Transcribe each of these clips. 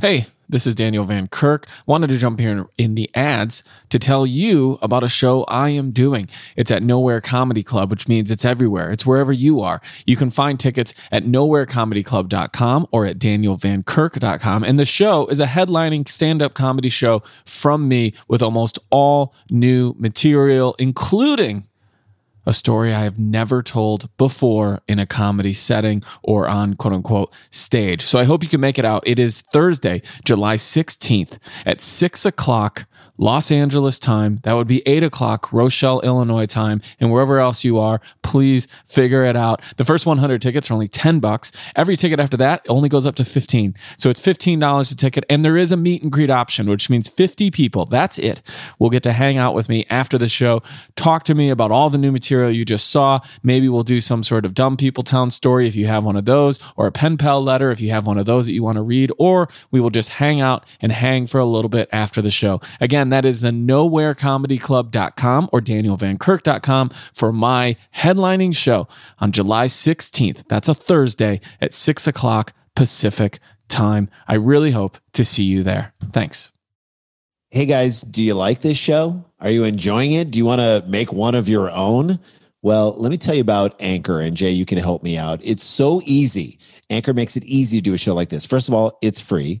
Hey, this is Daniel Van Kirk. Wanted to jump here in the ads to tell you about a show I am doing. It's at Nowhere Comedy Club, which means it's everywhere. It's wherever you are. You can find tickets at nowherecomedyclub.com or at danielvankirk.com. And the show is a headlining stand up comedy show from me with almost all new material, including a story I have never told before in a comedy setting or on quote unquote stage. So I hope you can make it out. It is Thursday, July 16th at six o'clock Los Angeles time. That would be eight o'clock Rochelle, Illinois time. And wherever else you are, please figure it out. The first 100 tickets are only 10 bucks. Every ticket after that only goes up to 15. So it's $15 a ticket. And there is a meet and greet option, which means 50 people. That's it. Will get to hang out with me after the show. Talk to me about all the new material you just saw. Maybe we'll do some sort of dumb people town story if you have one of those, or a pen pal letter if you have one of those that you want to read, or we will just hang out and hang for a little bit after the show. Again, that is the nowherecomedyclub.com or danielvankirk.com for my headlining show on July 16th. That's a Thursday at 6 o'clock Pacific time. I really hope to see you there. Thanks. Hey guys, do you like this show? Are you enjoying it? Do you want to make one of your own? Well, let me tell you about Anchor, and Jay, you can help me out. It's so easy. Anchor makes it easy to do a show like this. First of all, it's free.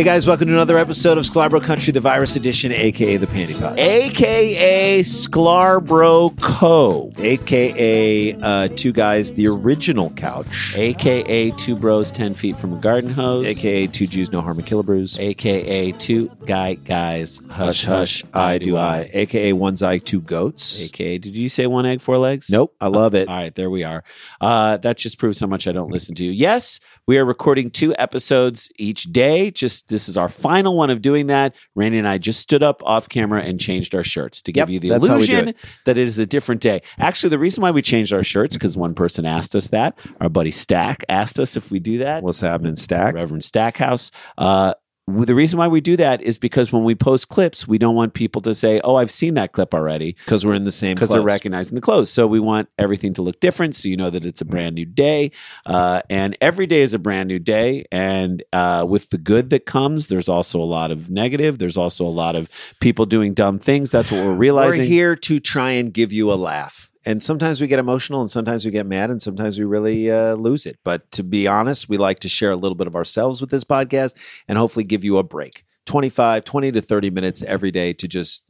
Hey guys, welcome to another episode of Sklarbro Country, the virus edition, aka the Panty Pods. AKA Scarborough Co. AKA uh, two guys, the original couch. AKA Two Bros 10 Feet from a Garden Hose. AKA two Jews, no harm and killabrews. AKA Two Guy Guys. Hush, hush, I do I. AKA one's eye, two goats. AKA, did you say one egg, four legs? Nope, I love it. All right, there we are. Uh, that just proves how much I don't listen to you. Yes, we are recording two episodes each day. Just this is our final one of doing that. Randy and I just stood up off camera and changed our shirts to give Yep, you the that's how we do illusion it. that it is a different day. Actually, the reason why we changed our shirts because one person asked us that. Our buddy Stack asked us if we do that. What's happening, Stack? Reverend Stackhouse. Uh, the reason why we do that is because when we post clips, we don't want people to say, "Oh, I've seen that clip already." Because we're in the same because they're recognizing the clothes. So we want everything to look different, so you know that it's a brand new day, uh, and every day is a brand new day. And uh, with the good that comes, there's also a lot of negative. There's also a lot of people doing dumb things. That's what we're realizing. We're here to try and give you a laugh. And sometimes we get emotional and sometimes we get mad and sometimes we really uh, lose it. But to be honest, we like to share a little bit of ourselves with this podcast and hopefully give you a break 25, 20 to 30 minutes every day to just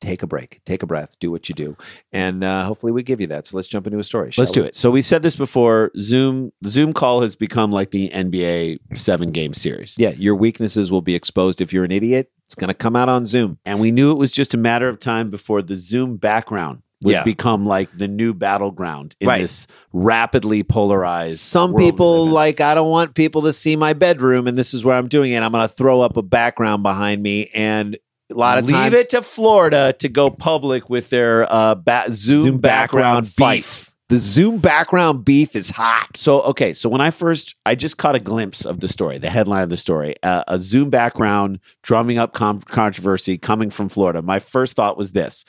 take a break, take a breath, do what you do. And uh, hopefully we give you that. So let's jump into a story. Let's do we? it. So we said this before. Zoom the Zoom call has become like the NBA seven game series. Yeah, your weaknesses will be exposed if you're an idiot. It's going to come out on Zoom. And we knew it was just a matter of time before the Zoom background would Yeah. become like the new battleground in Right. this rapidly polarized. Some people like I don't want people to see my bedroom, and this is where I'm doing it. I'm going to throw up a background behind me, and a lot of leave times it to Florida to go public with their uh, ba- Zoom, Zoom background background, beef. beef. The Zoom background beef is hot. So okay, so when I first, I just caught a glimpse of the story, the headline of the story, uh, a Zoom background drumming up com- controversy coming from Florida. My first thought was this: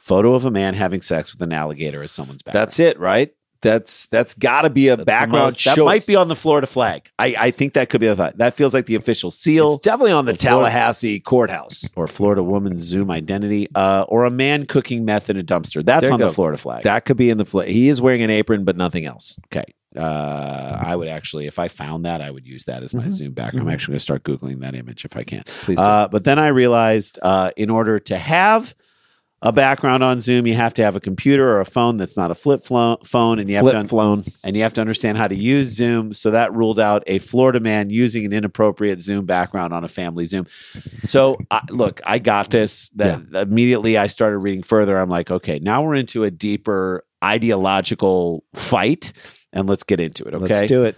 photo of a man having sex with an alligator as someone's background. That's it, right? That's that's got to be a That's the background most- that show. might be on the Florida flag. I, I think that could be the thought. That feels like the official seal. It's definitely on the Florida- Tallahassee courthouse. or Florida woman's Zoom identity, uh, or a man cooking meth in a dumpster. That's There you on the go. Florida flag. That could be in the fl- He is wearing an apron, but nothing else. Okay. Uh, I would actually, if I found that, I would use that as my Mhm. Zoom background. I'm actually going to start Googling that image if I can. Please do. Uh, but then I realized uh, in order to have a background on Zoom, you have to have a computer or a phone that's not a flip phone, and you have Flip to un- flown. and you have to understand how to use Zoom. So that ruled out a Florida man using an inappropriate Zoom background on a family Zoom. So I, look, I got this. That immediately I started reading further. I'm like, okay, now we're into a deeper ideological fight, and let's get into it. Okay, Let's do it.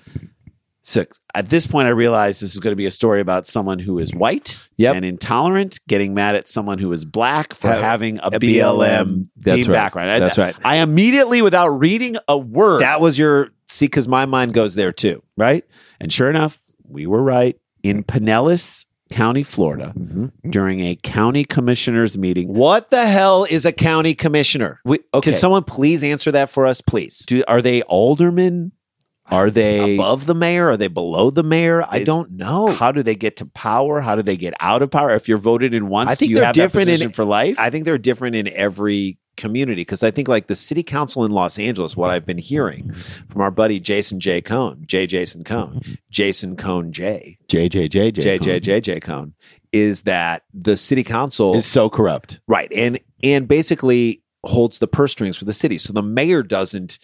So at this point, I realized this is going to be a story about someone who is white Yep. and intolerant, getting mad at someone who is black for Have- having a, a BLM, BLM. Right. background. I- That's right. I immediately, without reading a word, That was your see, because my mind goes there too. right? And sure enough, we were right. In Pinellas County, Florida, mm-hmm. during a county commissioners meeting, What the hell is a county commissioner? we, okay, Can someone please answer that for us, please? do, are they aldermen? Are they Above the mayor? Are they below the mayor? I don't know. How do they get to power? How do they get out of power? If you're voted in once, I think do you they're have different in- for life. I think they're different in every community because I think like the city council in Los Angeles, what I've been hearing from our buddy Jason J. Cohn, J. Jason Cohn, Jason Cohn J. JJJ J. J. J. J. Cohn, is that the city council is so corrupt. Right. And and basically holds the purse strings for the city. So the mayor doesn't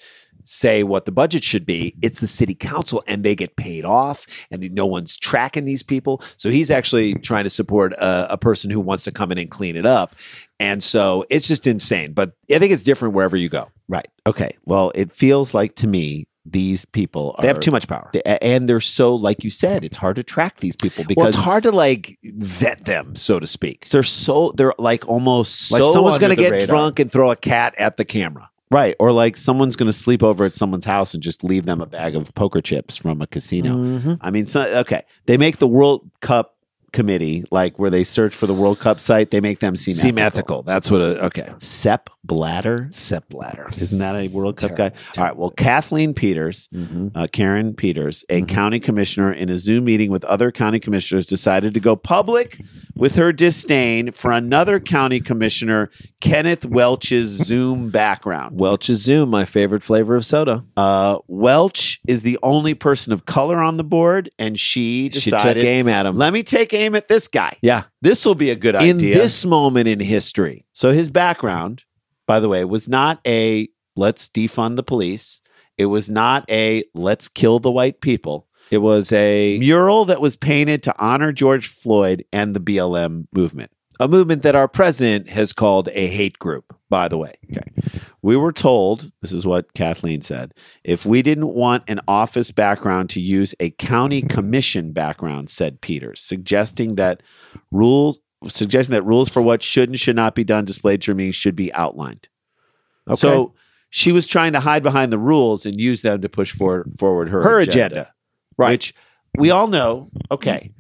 say what the budget should be. It's the city council and they get paid off and no one's tracking these people. So he's actually trying to support a, a person who wants to come in and clean it up. And so it's just insane. But I think it's different wherever you go. Right. Okay. Well, it feels like to me these people are, They have too much power. they- and they're so like you said, it's hard to track these people because well, it's hard to like vet them, so to speak. they're so they're like almost Like so someone's going to get radar. drunk and throw a cat at the camera. Right? Or like someone's going to sleep over at someone's house and just leave them a bag of poker chips from a casino. Mm-hmm. I mean, so, okay, they make the World Cup committee like where they search for the World Cup site. They make them seem Seem ethical. ethical. That's what a okay. Sepp Blatter. Sepp Blatter. Isn't that a World Cup Terrible, guy? All right. Well, Kathleen Peters, Mm-hmm. uh, Karen Peters, a county commissioner, in a Zoom meeting with other county commissioners, decided to go public with her disdain for another county commissioner, Kenneth Welch's Zoom background. Welch's Zoom, my favorite flavor of soda. Uh, Welch is the only person of color on the board, and she She decided, took aim at him. let me take aim at this guy. Yeah. This will be a good In idea. this moment in history, So his background, by the way, was not a let's defund the police. It was not a let's kill the white people. it was a Mural that was painted to honor George Floyd and the BLM movement. A movement that our president has called a hate group, by the way. We were told, this is what Kathleen said, if we didn't want an office background to use a county commission background, said Peters, suggesting that rules suggesting that rules for what should and should not be done displayed to me should be outlined. Okay. So she was trying to hide behind the rules and use them to push forward, forward her, Her agenda. agenda. Right. Which we all know, okay,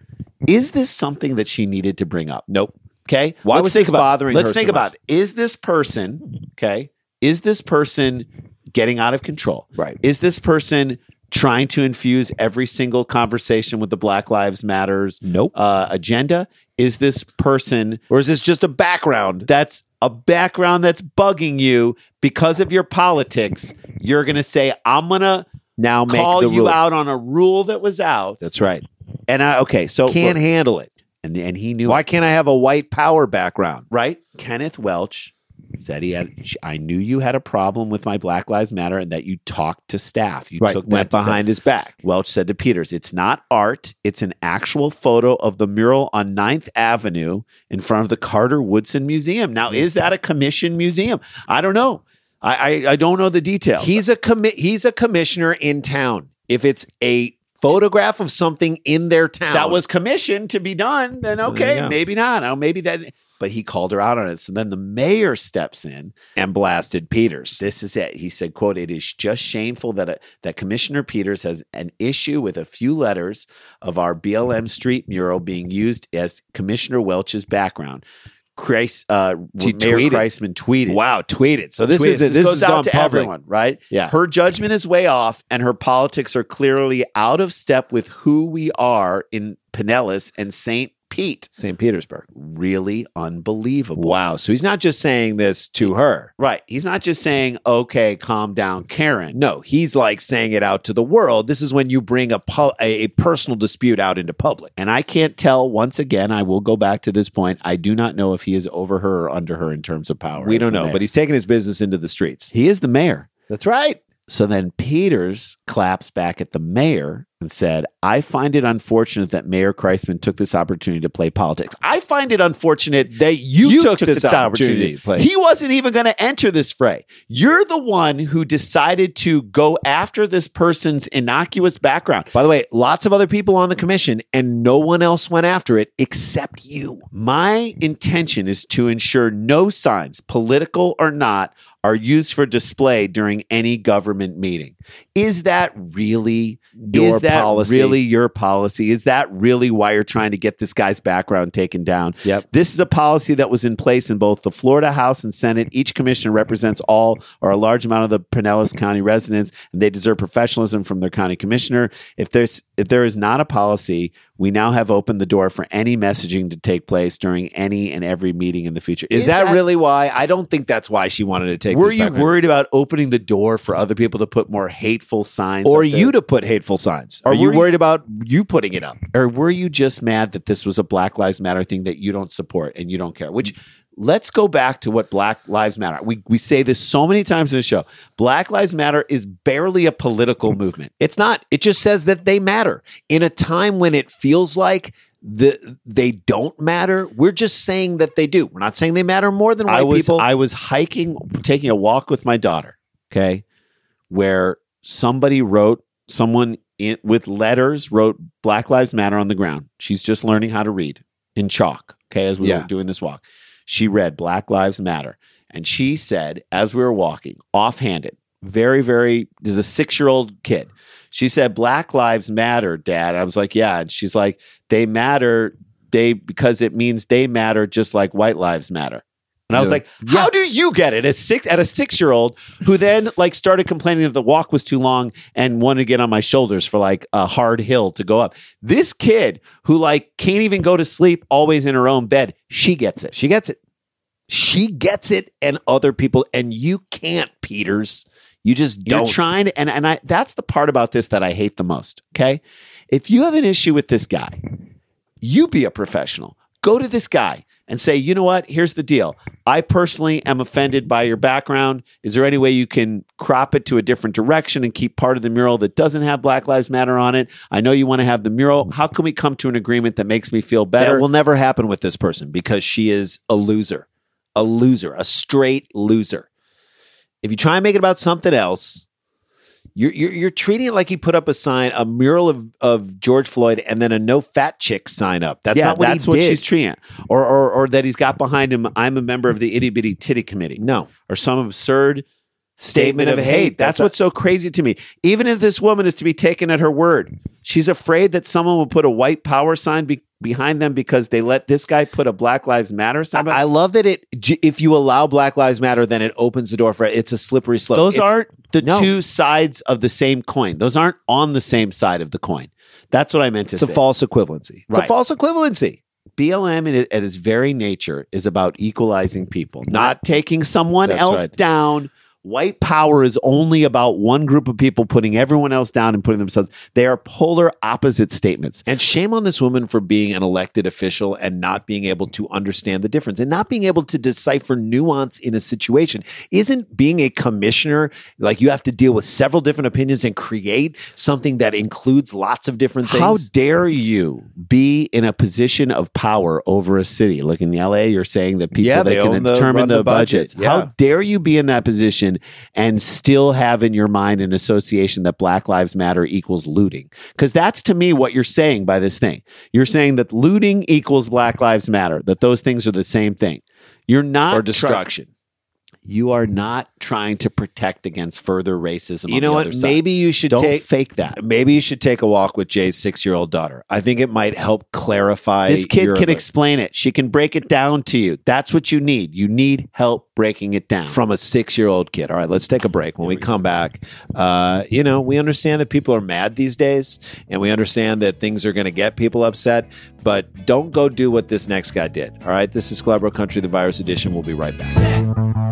is this something that she needed to bring up? Nope. Okay. Why Let's was this about- bothering Let's think so about it. Is this person, okay, is this person getting out of control? Right. Is this person trying to infuse every single conversation with the Black Lives Matters Nope. uh, agenda? Is this person Or is this just a background? that's a background that's bugging you because of your politics? You're going to say, I'm going to Now make call you rule. out on a rule that was out. That's right. and I, okay, so Can't look, handle it. And, and he knew Why can't I have a white power background? right? Kenneth Welch said he had. I knew you had a problem with my Black Lives Matter and that you talked to staff. You Right. took Went that behind his back. Welch said to Peters, "It's not art. It's an actual photo of the mural on 9th Avenue in front of the Carter Woodson Museum. Now, is that a commission museum? I don't know. I I, I don't know the details. He's a commi- he's a commissioner in town. If it's a photograph of something in their town, that was commissioned to be done, then okay, maybe not. Oh, maybe that but he called her out on it. So then the mayor steps in and blasted Peters. This is it. He said, "quote It is just shameful that a, that Commissioner Peters has an issue with a few letters of our BLM street mural being used as Commissioner Welch's background." Kreis, uh, She Mayor tweeted. Kriseman tweeted. Wow, tweeted. So this Tweeted. is this, goes is out to public. everyone, right? Yeah. Her judgment is way off, and her politics are clearly out of step with who we are in Pinellas and St. Pete. St. Petersburg. Really unbelievable. Wow. So he's not just saying this to her. Right. He's not just saying, okay, calm down, Karen. No, he's like saying it out to the world. This is when you bring a pu- a, personal dispute out into public. And I can't tell, once again, I will go back to this point. I do not know if he is over her or under her in terms of power. We don't know, mayor. but he's taking his business into the streets. he is the mayor. That's right. So then Peters claps back at the mayor and said, I find it unfortunate that Mayor Kriseman took this opportunity to play politics. I find it unfortunate That you, took, this opportunity to play. He wasn't even going to enter this fray. You're the one who decided to go after this person's innocuous background. By the way, lots of other people on the commission, and no one else went after it except you. My intention is to ensure no signs, political or not, are used for display during any government meeting. Is that really Your that policy. really your policy? Is that really why you're trying to get this guy's background taken down? Yep. This is a policy that was in place in both the Florida House and Senate. Each commissioner represents all or a large amount of the Pinellas County residents, and they deserve professionalism from their county commissioner. If there's if there is not a policy, we now have opened the door for any messaging to take place during any and every meeting in the future. Is, that, really why? I don't think that's why she wanted to take. Were you background. worried about opening the door for other people to put more hateful signs, or you to put hateful signs? Or Are you were you- worried about you putting it up? or were you just mad that this was a Black Lives Matter thing that you don't support and you don't care? Which let's go back to what Black Lives Matter. We we say this so many times in the show. Black Lives Matter is barely a political movement. It's not. It just says that they matter in a time when it feels like the they don't matter. We're just saying that they do. We're not saying they matter more than white I was people. I was hiking, taking a walk with my daughter. Okay, where somebody wrote someone in, with letters wrote Black Lives Matter on the ground. She's just learning how to read in chalk. Okay, as we Yeah. were doing this walk, she read Black Lives Matter, and she said as we were walking, offhanded, very very. There's a six year old kid. She said, "Black Lives Matter, Dad." I was like, "Yeah," and she's like, "They matter." They because it means they matter just like white lives matter. And I was like, how do you get it? At six at a six year old who then like started complaining that the walk was too long and wanted to get on my shoulders for like a hard hill to go up. This kid who like can't even go to sleep, always in her own bed, she gets it. she gets it. She gets it, and other people, and you can't, Peters. You just You're don't. trying to, and, and I that's the part about this that I hate the most. Okay. If you have an issue with this guy, you be a professional. Go to this guy and say, you know what? Here's the deal. I personally am offended by your background. Is there any way you can crop it to a different direction and keep part of the mural that doesn't have Black Lives Matter on it? I know you want to have the mural. How can we come to an agreement that makes me feel better? That will never happen with this person because she is a loser, a loser, a straight loser. If you try and make it about something else, you're, you're, you're treating it like he put up a sign, a mural of, of George Floyd, and then a no fat chick sign up. That's yeah, not what that's what did. she's treating. Or, or, or that he's got behind him, I'm a member of the itty bitty titty committee. no, or some absurd statement of hate. That's, what's so crazy to me. Even if this woman is to be taken at her word, she's afraid that someone will put a white power sign be- behind them because they let this guy put a Black Lives Matter sign. I, I love that it. If you allow Black Lives Matter, then it opens the door for it's a slippery slope. Those It's- aren't the no. two sides of the same coin. Those aren't on the same side of the coin. That's what I meant to say. It's a false equivalency. It's a false equivalency. BLM at its very nature is about equalizing people, not taking someone That's else right. down. White power is only about one group of people putting everyone else down and putting themselves. They are polar opposite statements. And shame on this woman for being an elected official and not being able to understand the difference and not being able to decipher nuance in a situation. Isn't being a commissioner like you have to deal with several different opinions and create something that includes lots of different things? How dare you be in a position of power over a city? Like in LA, you're saying that people Yeah, they, they can the- determine the, the budget. budgets. How dare you be in that position and and still have in your mind an association that Black Lives Matter equals looting. Because that's to me what you're saying by this thing. You're saying that looting equals Black Lives Matter, that those things are the same thing. You're not or try- destruction. You are not trying to protect against further racism. you on know the what? other side. Maybe you should don't take fake that. maybe you should take a walk with Jay's six year old daughter. I think it might help clarify. This kid your- can explain it. She can break it down to you. That's what you need. You need help breaking it down. from a six year old kid. All right, let's take a break. When we come back, uh, you know, we understand that people are mad these days, and we understand that things are going to get people upset. But don't go do what this next guy did. All right, this is Sklarbro Country, the virus edition. We'll be right back.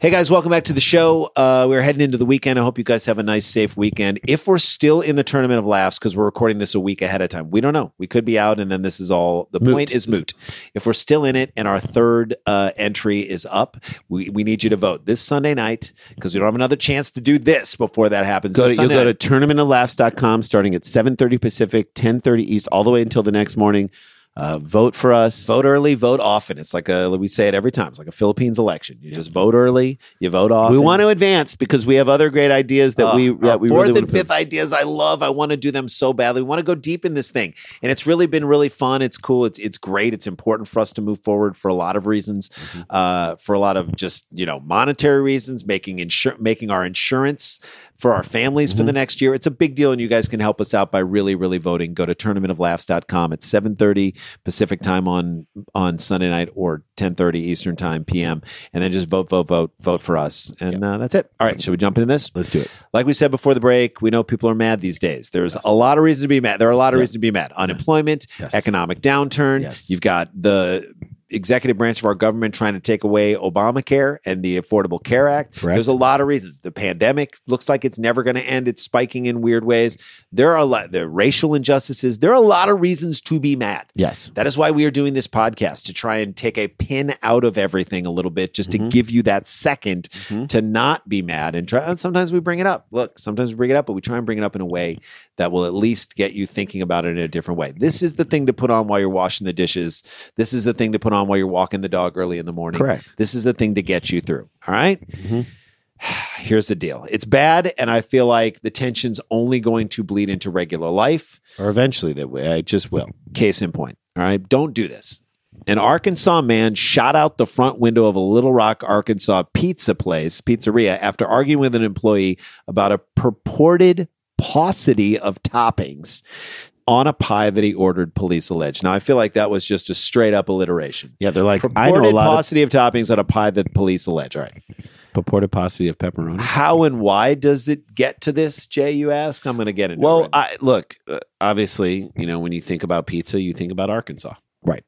Hey guys, welcome back to the show. Uh, we're heading into the weekend. I hope you guys have a nice, safe weekend. If we're still in the tournament of laughs, because we're recording this a week ahead of time, we don't know. We could be out, and then this is all. The Moot. point is moot. If we're still in it, and our third uh, entry is up, we, we need you to vote this Sunday night because we don't have another chance to do this before that happens. Go you'll go to tournamentoflaughs.com starting at 7.30 Pacific, 10.30 East, all the way until the next morning. Uh, vote for us. Vote early, vote often. It's like a we say it every time. It's like a Philippines election. You just vote early, you vote often. We want to advance because we have other great ideas that Uh, we that we fourth really and fifth ideas I love. I want to do them so badly. We want to go deep in this thing, and it's really been really fun. It's cool. It's it's great. It's important for us to move forward for a lot of reasons, Mm-hmm. uh, for a lot of just you know monetary reasons, making insur- making our insurance for our families Mm-hmm. for the next year. It's a big deal, and you guys can help us out by really really voting. Go to tournamentoflaughs.com at seven thirty Pacific time on on Sunday night or ten thirty Eastern time PM, and then just vote vote vote vote for us, and uh, that's it. All right, should we jump into this? Let's do it. Like we said before the break, we know people are mad these days. There's a lot of reasons to be mad. There are a lot of reasons to be mad. Unemployment, Yes. economic downturn. Yes. You've got the executive branch of our government trying to take away Obamacare and the Affordable Care Act. Correct. There's a lot of reasons. The pandemic looks like it's never going to end. It's spiking in weird ways. There are a lot the racial injustices. There are a lot of reasons to be mad. Yes. That is why we are doing this podcast to try and take a pin out of everything a little bit, just to mm-hmm. give you that 2nd mm-hmm. to not be mad. And try. And sometimes we bring it up. Look, sometimes we bring it up, but we try and bring it up in a way that will at least get you thinking about it in a different way. This is the thing to put on while you're washing the dishes. This is the thing to put on while you're walking the dog early in the morning. Correct. This is the thing to get you through. All right? Mm-hmm. Here's the deal. It's bad, and I feel like the tension's only going to bleed into regular life. Or eventually that way. I just will. Case in point. All right. Don't do this. An Arkansas man shot out the front window of a Little Rock, Arkansas pizza place, pizzeria, after arguing with an employee about a purported paucity of toppings on a pie that he ordered, police allege. Now, I feel like that was just a straight up alliteration. Yeah, they're like, I know a lot of paucity of toppings on a pie that police allege. All right. purported paucity of pepperoni. How and why does it get to this, Jay, you ask? I'm going to get into it. Well, right look, uh, obviously, you know, when you think about pizza, you think about Arkansas. Right.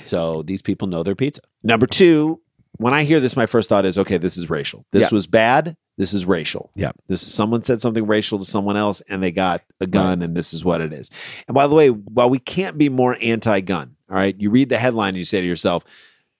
So these people know their pizza. Number two, when I hear this, my first thought is, okay, this is racial. This Yeah. was bad. This is racial. Yeah. This is someone said something racial to someone else and they got a gun and this is what it is. And by the way, while we can't be more anti-gun, all right, you read the headline and you say to yourself,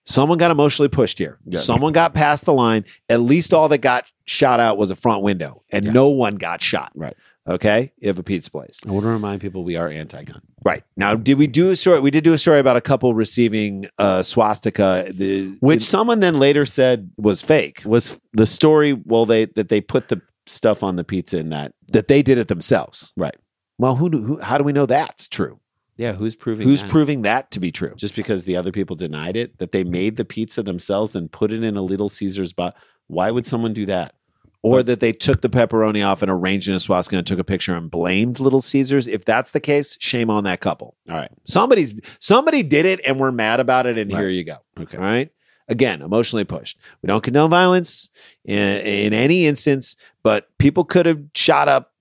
someone got emotionally pushed here. Yeah. Someone got past the line. At least all that got shot out was a front window and Yeah. no one got shot. Right. Okay. Have a pizza place. I want to remind people we are anti-gun. Right. Now, did we do a story? We did do a story about a couple receiving uh, swastika, the, Which it someone then later said was fake. was the story. Well, they that they put the stuff on the pizza in that. that they did it themselves. Right. Well, who, do, who how do we know that's true? Yeah. Who's proving? Who's that? proving that to be true? Just because the other people denied it, that they made the pizza themselves and put it in a Little Caesars box. Why would someone do that? Or that they took the pepperoni off and arranged in a swastika and took a picture and blamed Little Caesars. If that's the case, shame on that couple. All right. Somebody's somebody did it and we're mad about it, and Right. here you go. Okay. All right. Again, emotionally pushed. We don't condone violence in, in any instance, but people could have shot up.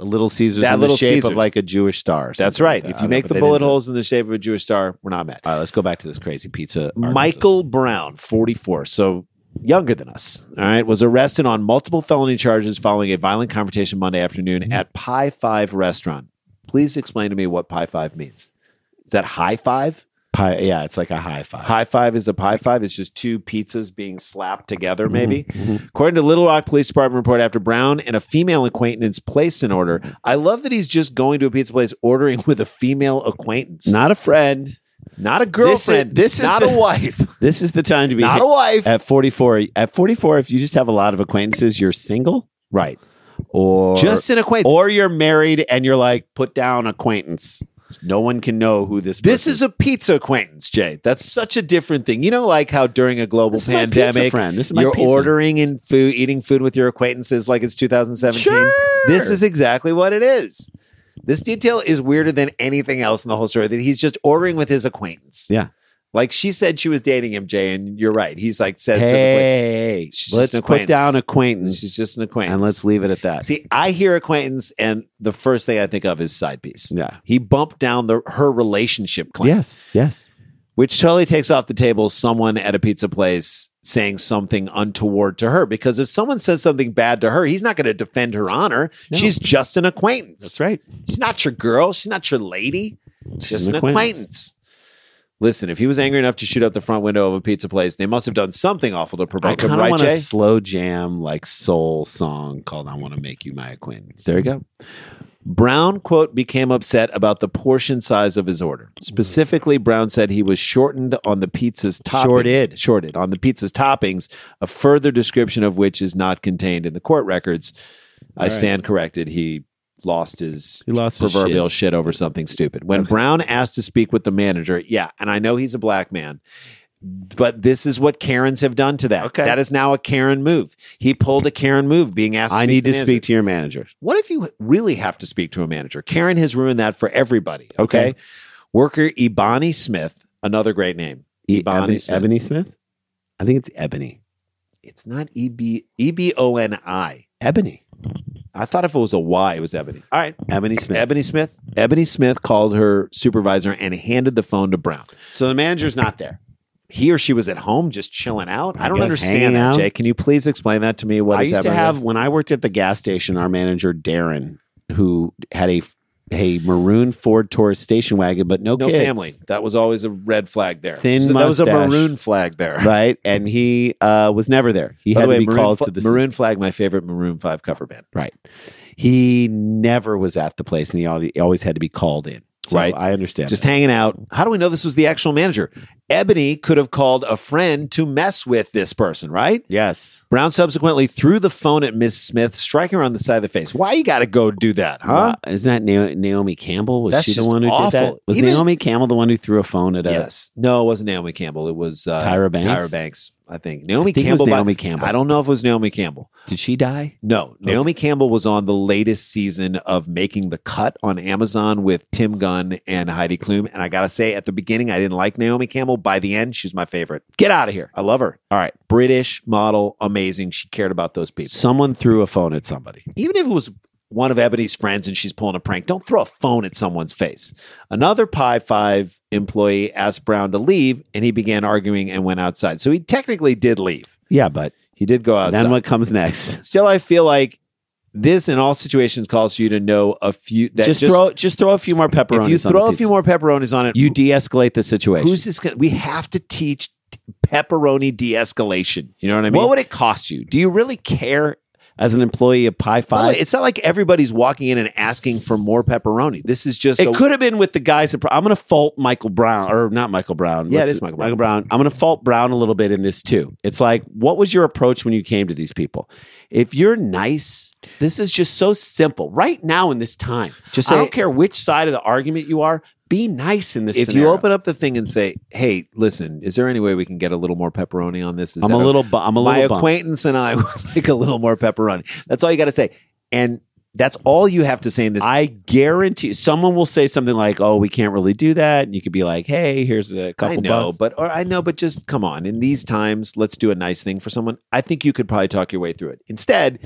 A Little Caesars That in Little the shape Caesars. of like a Jewish star. That's right. like that. if you make the know, but they bullet it. holes in the shape of a Jewish star, we're not mad. All right, let's go back to this crazy pizza. Arkansas. Michael Brown, 44, so younger than us, all right, was arrested on multiple felony charges following a violent confrontation Monday afternoon at Pie Five restaurant. Please explain to me what Pie Five means. Is that high five? Pie, yeah, it's like a high five. High five is a pie five. It's just two pizzas being slapped together, Mm-hmm. maybe. According to Little Rock Police Department report, after Brown and a female acquaintance placed an order, I love that he's just going to a pizza place ordering with a female acquaintance, Not a friend. Not a girlfriend, this is not the- a wife, This is the time to be not a wife. at 44. At 44, if you just have a lot of acquaintances, you're single, right, or just an acquaintance. or you're married and you're like, put down acquaintance. No one can know who this. This person is a pizza acquaintance, Jay. That's such a different thing. You know, like how during a global This is pandemic, friend. This is my you're pizza. ordering in food, eating food with your acquaintances like it's 2017. Sure. This is exactly what it is. This detail is weirder than anything else in the whole story. That he's just ordering with his acquaintance. Yeah. Like she said, she was dating him, Jay, and you're right. He's like says, to Hey, She's let's just put down acquaintance she's just an acquaintance, and let's leave it at that. see. I hear acquaintance, and the first thing I think of is side piece. yeah. He bumped down the her relationship claim. Yes. Yes. which totally takes off the table someone at a pizza place saying something untoward to her because if someone says something bad to her he's not going to defend her honor No. she's just an acquaintance That's right. she's not your girl she's not your lady She's just an an acquaintance. acquaintance. listen if he was angry enough to shoot out the front window of a pizza place they must have done something awful to provoke him right want jay a slow jam, like soul song called "I Want to Make You My Acquaintance." There you go. Brown, quote, became upset about the portion size of his order. Mm. Specifically, Brown said he was shortened on the pizza's toppings. Shorted. Shorted on the pizza's toppings, a further description of which is not contained in the court records. I right. stand corrected. He lost his He lost his proverbial shiz. shit over something stupid. When Brown asked to speak with the manager, yeah, and I know he's a black man, but this is what Karens have done to that. Okay. That is now a Karen move. He pulled a Karen move being asked I speak need to manager. speak to your manager. What if you really have to speak to a manager? Karen has ruined that for everybody. Okay. Okay. Worker Ebony Smith, another great name. Ebony Ebony, Smith. Ebony Smith. I think it's Ebony. It's not E B E B O N I. Ebony. I thought if it was a Y, it was Ebony. All right. Ebony Smith. Ebony Smith. Ebony Smith called her supervisor and handed the phone to Brown. So the manager's not there. He or she was at home just chilling out. I, I don't understand that, out. Jay. Can you please explain that to me? What I used to have there? when I worked at the gas station. Our manager Darren, who had a a maroon Ford Taurus station wagon, but no, no kids. family. That was always a red flag there. Thin So that was a maroon flag there. right? And he uh, was never there. He By had the way, to be Maroon, called Fla- to the Maroon Flag, my favorite Maroon Five cover band. Right. He never was at the place, and he always had to be called in. So Right. I understand. Just that. hanging out. How do we know this was the actual manager? Ebony could have called a friend to mess with this person, right? yes. Brown subsequently threw the phone at Miss Smith, striking her on the side of the face. Why you got to go do that, huh? Uh, isn't that Na- Naomi Campbell? Was That's she the one who awful. did that? Was Even- Naomi Campbell the one who threw a phone at a? yes. No, it wasn't Naomi Campbell. It was uh, Tyra Banks? Tyra Banks, I think. Naomi I think Campbell. by- Naomi Campbell. I don't know if it was Naomi Campbell. Did she die? No, Naomi Campbell was on the latest season of Making the Cut on Amazon with Tim Gunn and Heidi Klum. And I got to say, at the beginning, I didn't like Naomi Campbell. By the end, she's my favorite. Get out of here. I love her. All right. British model, amazing. She cared about those people. Someone threw a phone at somebody. Even if it was one of Ebony's friends and she's pulling a prank, don't throw a phone at someone's face. Another Pie 5 employee asked Brown to leave and he began arguing and went outside. So he technically did leave. Yeah, but He did go outside. then what comes next? Still, I feel like this in all situations calls for you to know a few. That Just, throw just throw a few more pepperonis. On it. If you throw a few more pepperonis on it, you de-escalate the situation. who's this? Gonna, we have to teach pepperoni de-escalation. You know what I mean? what would it cost you? Do you really care as an employee of Pie By way, Five? it's not like everybody's walking in and asking for more pepperoni. This is just It a- could have been with the guys. That, I'm going to fault Michael Brown, or not Michael Brown. Yeah, it is Michael Brown. Michael Brown. I'm going to fault Brown a little bit in this too. It's like, what was your approach when you came to these people? If you're nice, this is just so simple. Right now in this time, Just I don't care which side of the argument you are. Be nice in this. if you open up the thing and say, "Hey, listen, is there any way we can get a little more pepperoni on this?" Is I'm a little. Bu- I'm a my little. bummed. acquaintance and I would like a little more pepperoni. That's all you got to say, and that's all you have to say in this. I guarantee someone will say something like, "Oh, we can't really do that," and you could be like, "Hey, here's a couple I know, bucks." but or I know, but just come on. In these times, let's do a nice thing for someone. I think you could probably talk your way through it. Instead,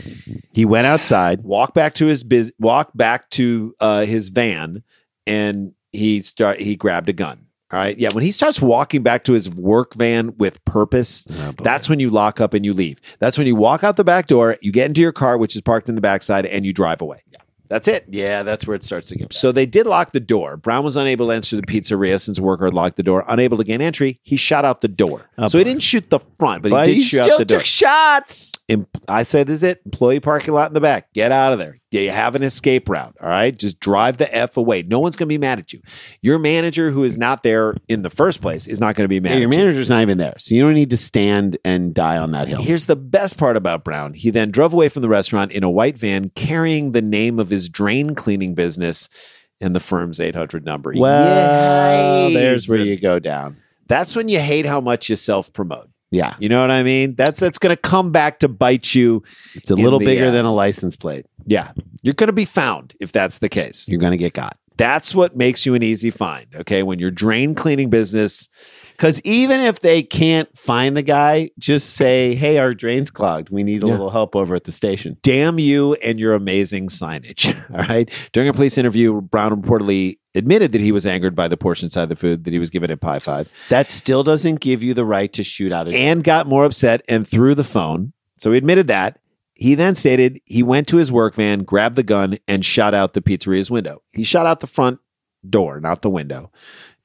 he went outside. walked back to his biz, walked back to uh, his van, and he start he grabbed a gun. All right, yeah. When he starts walking back to his work van with purpose, Oh, that's when you lock up and you leave. That's when you walk out the back door, you get into your car, which is parked in the backside, and you drive away. Yeah. That's it. Yeah, that's where it starts to get. Bad. So they did lock the door. Brown was unable to enter the pizzeria since a worker had locked the door. Unable to gain entry, he shot out the door. Oh, so he didn't shoot the front, but, but he he did shoot still out the door. took shots. Em- I said, is it? Employee parking lot in the back. Get out of there. Yeah, you have an escape route. All right, just drive the f away. No one's going to be mad at you. Your manager, who is not there in the first place, is not going to be mad. Yeah, your at you. manager's not even there, so you don't need to stand and die on that hill. Here's the best part about Brown. He then drove away from the restaurant in a white van carrying the name of his drain cleaning business and the firm's 800 number. Well, Yay. there's where you go down. That's when you hate how much you self promote. Yeah, You know what I mean? That's that's going to come back to bite you. it's a little bigger than a license plate. Yeah. You're going to be found if that's the case. You're going to get got. That's what makes you an easy find. Okay. When your drain cleaning business, Because even if they can't find the guy, just say, "Hey, our drain's clogged. We need a Yeah. little help over at the station." damn you and your amazing signage. All right. During a police interview, Brown reportedly admitted that he was angered by the portion size of the food that he was given at Pie Five That still doesn't give you the right to shoot out a. and got more upset and threw the phone. So he admitted that. He then stated he went to his work van, grabbed the gun, and shot out the pizzeria's window. He shot out the front door, not the window.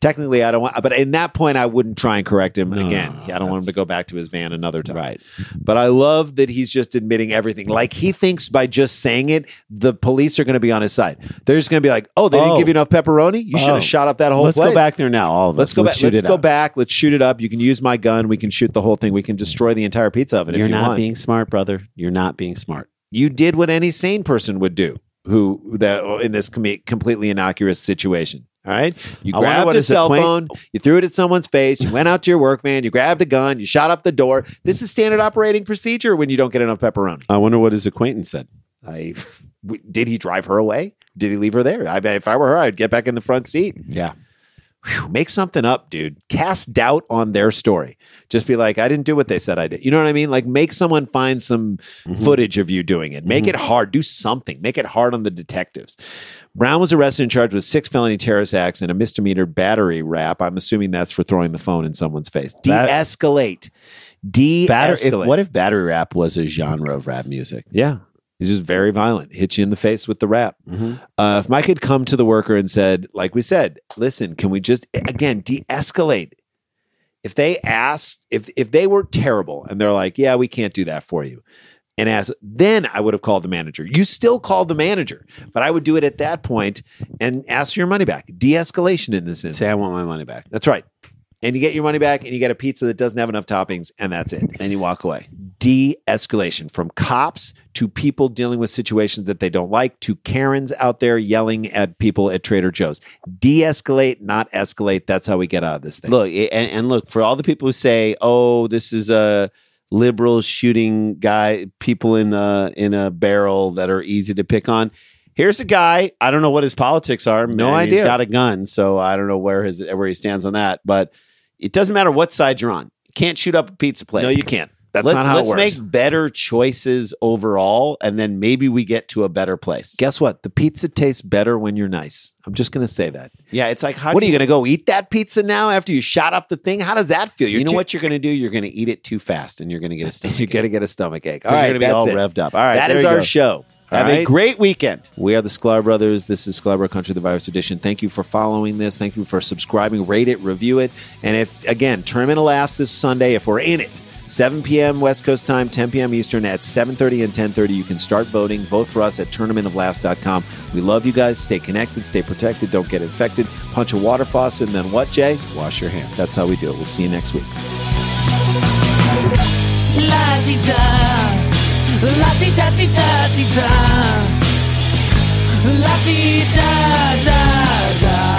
Technically, I don't want, but in that point, I wouldn't try and correct him No, again. no, no, I don't want him to go back to his van another time. right. But I love that he's just admitting everything. Like he thinks by just saying it, the police are going to be on his side. They're just going to be like, "Oh, they didn't Oh. give you oh. enough pepperoni. You should Oh. have shot up that whole Let's place." go back there now. All of us. Let's us. go back. shoot Let's it go up. back. Let's shoot it up. You can use my gun. We can shoot the whole thing. We can destroy the entire pizza oven You're if you not want. being smart, brother. You're not being smart. you did what any sane person would do. Who that in this com- completely innocuous situation. All right, you I grabbed a cell phone, you threw it at someone's face, you went out to your work van, you grabbed a gun, you shot up the door. This is standard operating procedure when you don't get enough pepperoni. I wonder what his acquaintance said. I w- did he drive her away? Did he leave her there? I, if I were her, I'd get back in the front seat. Yeah. Whew, make something up, dude. Cast doubt on their story. Just be like, I didn't do what they said I did. You know what I mean? Like, make someone find some mm-hmm. footage of you doing it. Make mm-hmm. it hard. Do something. Make it hard on the detectives. Brown was arrested and charged with six felony terrorist acts and a misdemeanor battery rap. I'm assuming that's for throwing the phone in someone's face. De-escalate. De-escalate. What if battery rap was a genre of rap music? Yeah. He's just very violent. Hits you in the face with the rap. Mm-hmm. Uh, if Mike had come to the worker and said, like we said, listen, can we just again de-escalate? If they asked, if if they were terrible and they're like, yeah, we can't do that for you, and as then I would have called the manager. You still called the manager, but I would do it at that point and ask for your money back. De-escalation in this instance. Say, I want my money back. That's right. And you get your money back, and you get a pizza that doesn't have enough toppings, and that's it And you walk away. De escalation from cops to people dealing with situations that they don't like to Karens out there yelling at people at Trader Joe's. De escalate, not escalate. That's how we get out of this thing. Look, and, and look, for all the people who say, oh, this is a liberal shooting guy, people in the in a barrel that are easy to pick on. Here's a guy. I don't know what his politics are. No idea. He's got a gun, so I don't know where his where he stands on that. But it doesn't matter what side you're on. You can't shoot up a pizza place. no, you can't. That's Let- not how it works. let's make better choices overall, and then maybe we get to a better place. Guess what? The pizza tastes better when you're nice. I'm just going to say that. yeah, it's like how what are you going to go eat that pizza now after you shot up the thing? How does that feel? You know too- what you're going to do? You're going to eat it too fast, and you're going to get a stomach. You're going to get a stomach ache. All right, right, you're going to be all it. revved up. All right, That is our go. show. Have All a great weekend. We are the Sklar Brothers. This is Sklarbro Country, the virus edition. Thank you for following this. Thank you for subscribing, rate it, review it. And if, again, tournament last this Sunday, if we're in it, 7 p.m. West Coast time, 10 p.m. Eastern at 7.30 and 10.30. You can start voting. Vote for us at tournamentoflaughs.com. We love you guys. Stay connected. Stay protected. Don't get infected. Punch a water faucet. And then what, Jay? Wash your hands. That's how we do it. We'll see you next week. La ti da,